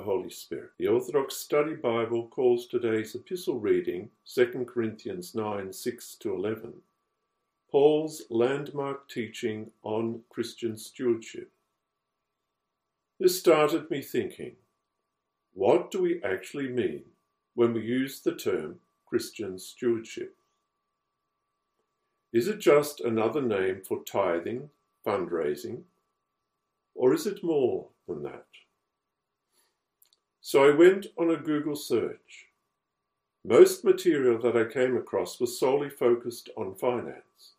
Holy Spirit. The Orthodox Study Bible calls today's epistle reading 2 Corinthians 9 6 to 11 Paul's landmark teaching on Christian stewardship. This started me thinking what do we actually mean when we use the term Christian stewardship? Is it just another name for tithing, fundraising, or is it more than that? So I went on a Google search. Most material that I came across was solely focused on finance.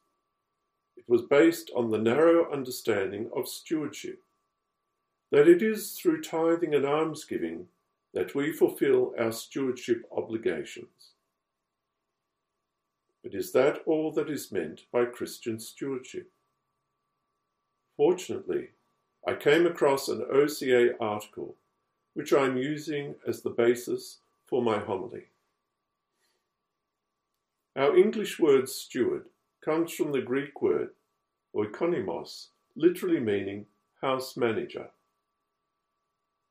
It was based on the narrow understanding of stewardship, that it is through tithing and almsgiving that we fulfill our stewardship obligations. But is that all that is meant by Christian stewardship? Fortunately, I came across an OCA article which I am using as the basis for my homily. Our English word steward comes from the Greek word oikonomos, literally meaning house manager.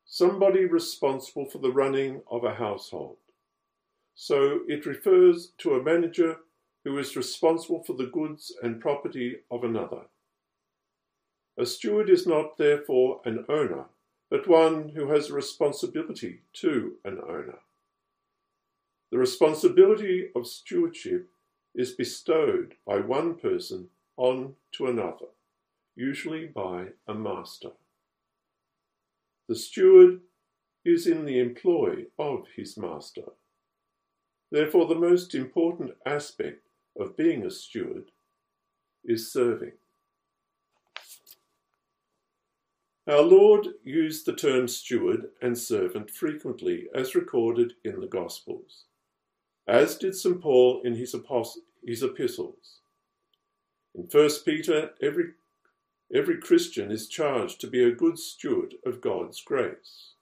Somebody responsible for the running of a household. So it refers to a manager who is responsible for the goods and property of another. A steward is not therefore an owner, but one who has a responsibility to an owner. The responsibility of stewardship is bestowed by one person on to another, usually by a master. The steward is in the employ of his master. Therefore, the most important aspect of being a steward is serving. Our Lord used the term steward and servant frequently as recorded in the Gospels, as did St. Paul in his, his epistles. In 1 Peter, every, every Christian is charged to be a good steward of God's grace.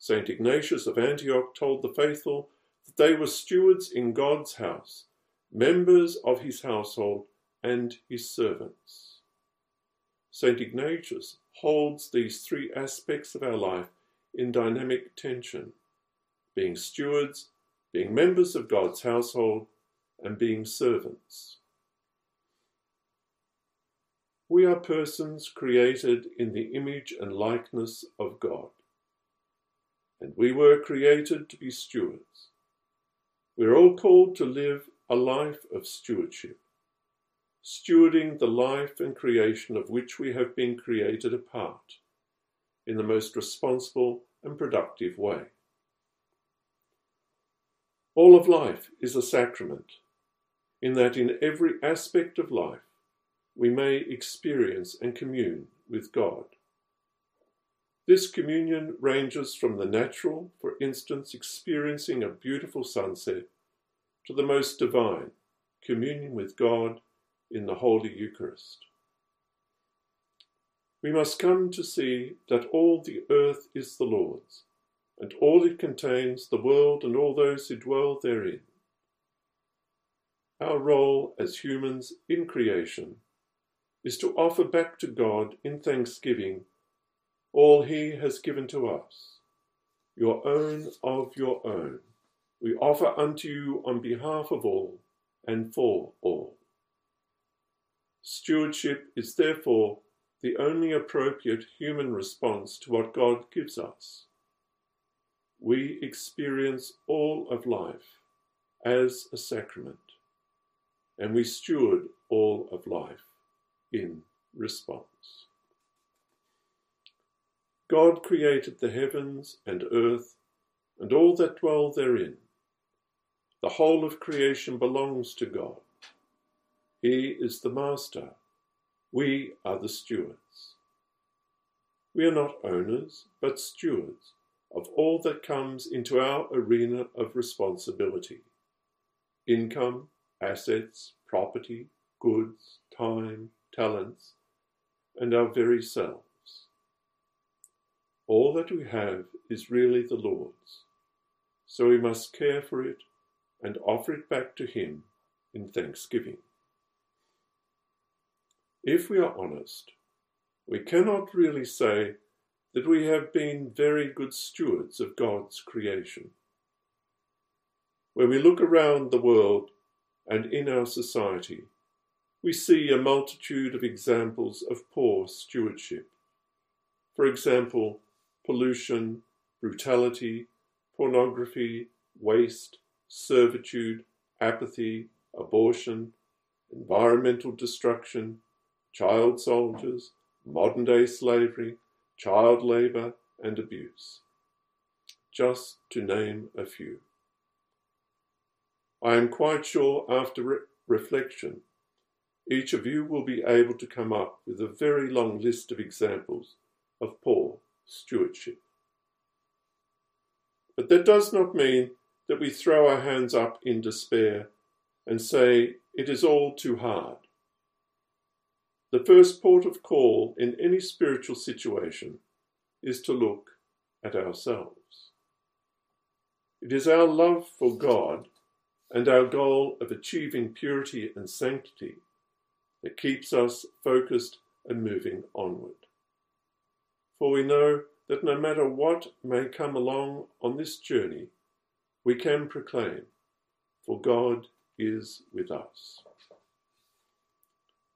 St. Ignatius of Antioch told the faithful that they were stewards in God's house, members of his household, and his servants. St. Ignatius holds these three aspects of our life in dynamic tension being stewards, being members of God's household, and being servants. We are persons created in the image and likeness of God, and we were created to be stewards. We're all called to live a life of stewardship stewarding the life and creation of which we have been created a part in the most responsible and productive way. All of life is a sacrament, in that in every aspect of life we may experience and commune with God. This communion ranges from the natural, for instance, experiencing a beautiful sunset, to the most divine, communion with God in the Holy Eucharist. We must come to see that all the earth is the Lord's, and all it contains, the world and all those who dwell therein. Our role as humans in creation is to offer back to God in thanksgiving all He has given to us, your own of your own. We offer unto you on behalf of all and for all. Stewardship is therefore the only appropriate human response to what God gives us. We experience all of life as a sacrament, and we steward all of life in response. God created the heavens and earth and all that dwell therein. The whole of creation belongs to God. He is the master. We are the stewards. We are not owners, but stewards of all that comes into our arena of responsibility income, assets, property, goods, time, talents, and our very selves. All that we have is really the Lord's, so we must care for it and offer it back to Him in thanksgiving. If we are honest, we cannot really say that we have been very good stewards of God's creation. When we look around the world and in our society, we see a multitude of examples of poor stewardship. For example, pollution, brutality, pornography, waste, servitude, apathy, abortion, environmental destruction, child soldiers, modern day slavery, child labour, and abuse. Just to name a few. I am quite sure after re- reflection, each of you will be able to come up with a very long list of examples of poor stewardship. But that does not mean that we throw our hands up in despair and say it is all too hard. The first port of call in any spiritual situation is to look at ourselves. It is our love for God and our goal of achieving purity and sanctity that keeps us focused and moving onward. For we know that no matter what may come along on this journey, we can proclaim, For God is with us.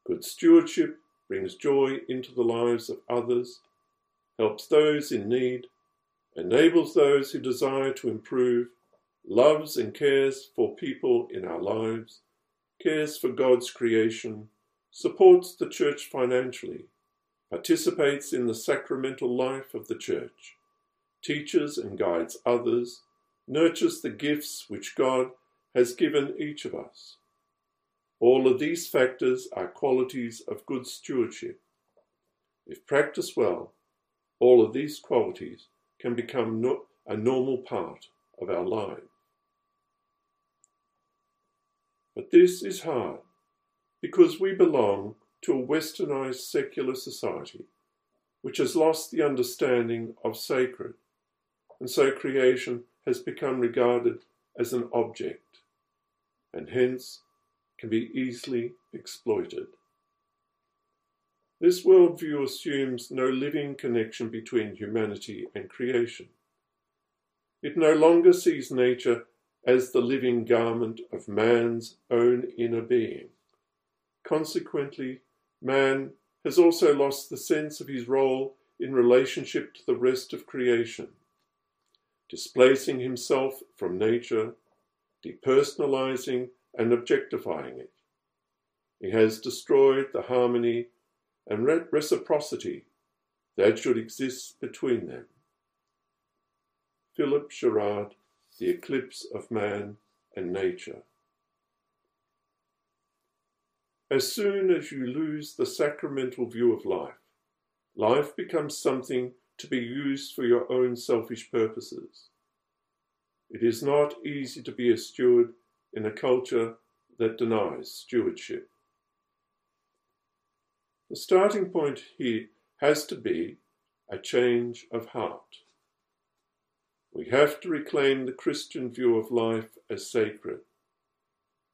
Good stewardship brings joy into the lives of others, helps those in need, enables those who desire to improve, loves and cares for people in our lives, cares for God's creation, supports the church financially, participates in the sacramental life of the church, teaches and guides others, nurtures the gifts which God has given each of us. All of these factors are qualities of good stewardship. If practiced well, all of these qualities can become no, a normal part of our life. But this is hard because we belong to a westernized secular society which has lost the understanding of sacred, and so creation has become regarded as an object, and hence can be easily exploited. This worldview assumes no living connection between humanity and creation. It no longer sees nature as the living garment of man's own inner being. Consequently, man has also lost the sense of his role in relationship to the rest of creation, displacing himself from nature, depersonalizing and objectifying it. He has destroyed the harmony and reciprocity that should exist between them. Philip Sherrard, The Eclipse of Man and Nature. As soon as you lose the sacramental view of life, life becomes something to be used for your own selfish purposes. It is not easy to be a steward in a culture that denies stewardship. The starting point here has to be a change of heart. We have to reclaim the Christian view of life as sacred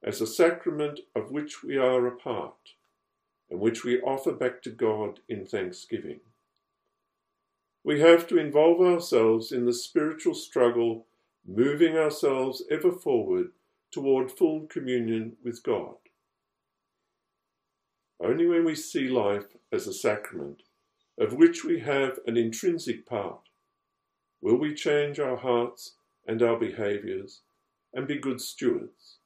as a sacrament of which we are a part, and which we offer back to God in thanksgiving. We have to involve ourselves in the spiritual struggle, moving ourselves ever forward toward full communion with God. Only when we see life as a sacrament, of which we have an intrinsic part, will we change our hearts and our behaviours and be good stewards.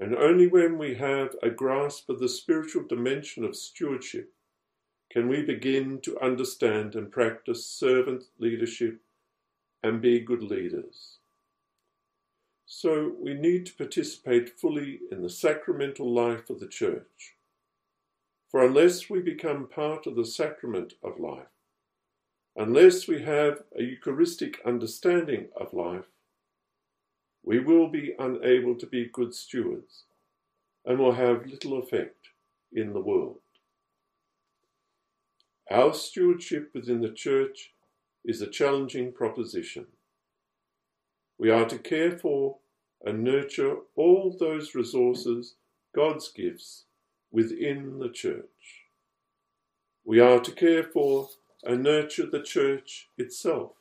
And only when we have a grasp of the spiritual dimension of stewardship can we begin to understand and practice servant leadership and be good leaders. So we need to participate fully in the sacramental life of the Church. For unless we become part of the sacrament of life, unless we have a Eucharistic understanding of life, we will be unable to be good stewards and will have little effect in the world. Our stewardship within the Church is a challenging proposition. We are to care for and nurture all those resources, God's gifts, within the Church. We are to care for and nurture the church itself,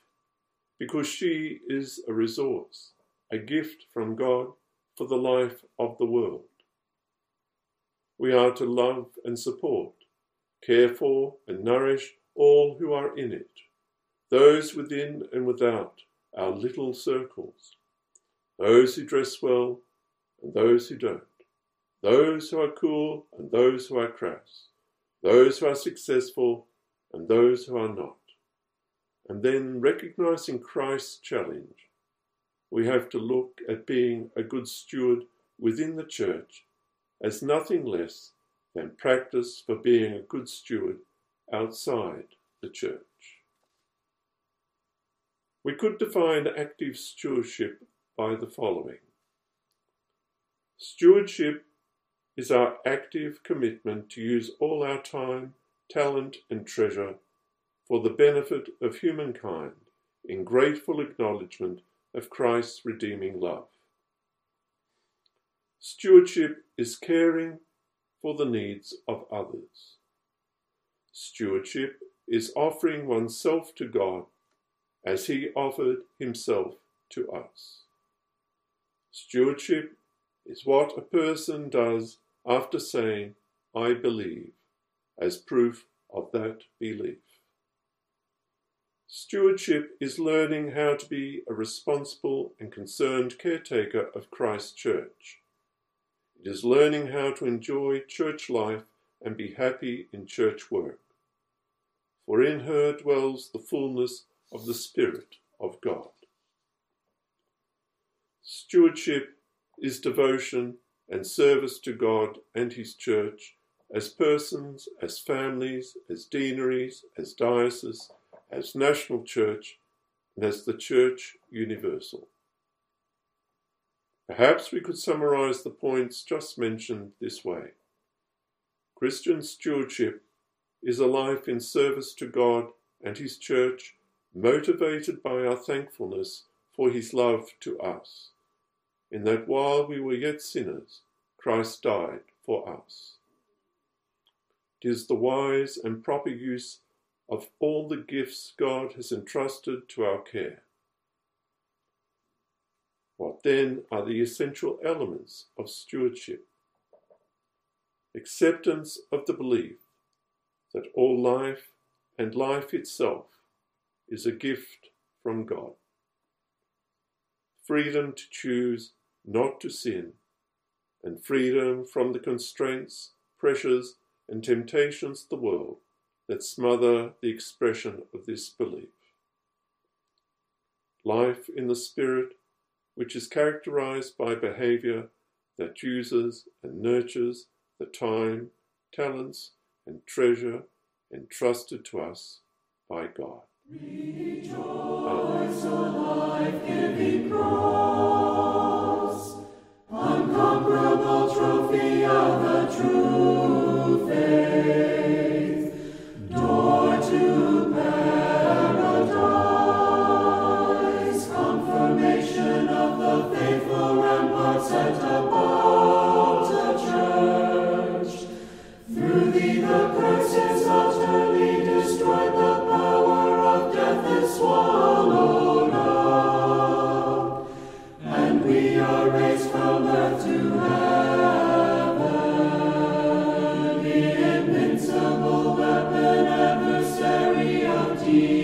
because she is a resource, a gift from God for the life of the world. We are to love and support, care for and nourish all who are in it, those within and without our little circles, those who dress well and those who don't, those who are cool and those who are crass, those who are successful and those who are not. And then recognizing Christ's challenge, we have to look at being a good steward within the church as nothing less than practice for being a good steward outside the church. We could define active stewardship by the following Stewardship is our active commitment to use all our time, talent, and treasure for the benefit of humankind in grateful acknowledgement of Christ's redeeming love. Stewardship is caring for the needs of others. Stewardship is offering oneself to God as He offered Himself to us. Stewardship is what a person does after saying, I believe, as proof of that belief. Stewardship is learning how to be a responsible and concerned caretaker of Christ's church. It is learning how to enjoy church life and be happy in church work. For in her dwells the fullness of the Spirit of God. Stewardship is devotion and service to God and His church as persons, as families, as deaneries, as dioceses, as national church, and as the church universal. Perhaps we could summarize the points just mentioned this way Christian stewardship is a life in service to God and His church, motivated by our thankfulness for His love to us, in that while we were yet sinners, Christ died for us. It is the wise and proper use of all the gifts God has entrusted to our care. What then are the essential elements of stewardship? Acceptance of the belief that all life and life itself is a gift from God. Freedom to choose not to sin and freedom from the constraints, pressures, and temptations of the world that smother the expression of this belief. Life in the Spirit, which is characterized by behavior that uses and nurtures the time, talents, and treasure entrusted to us by God. Rejoice, O life-giving cross, unconquerable trophy of the true faith. you.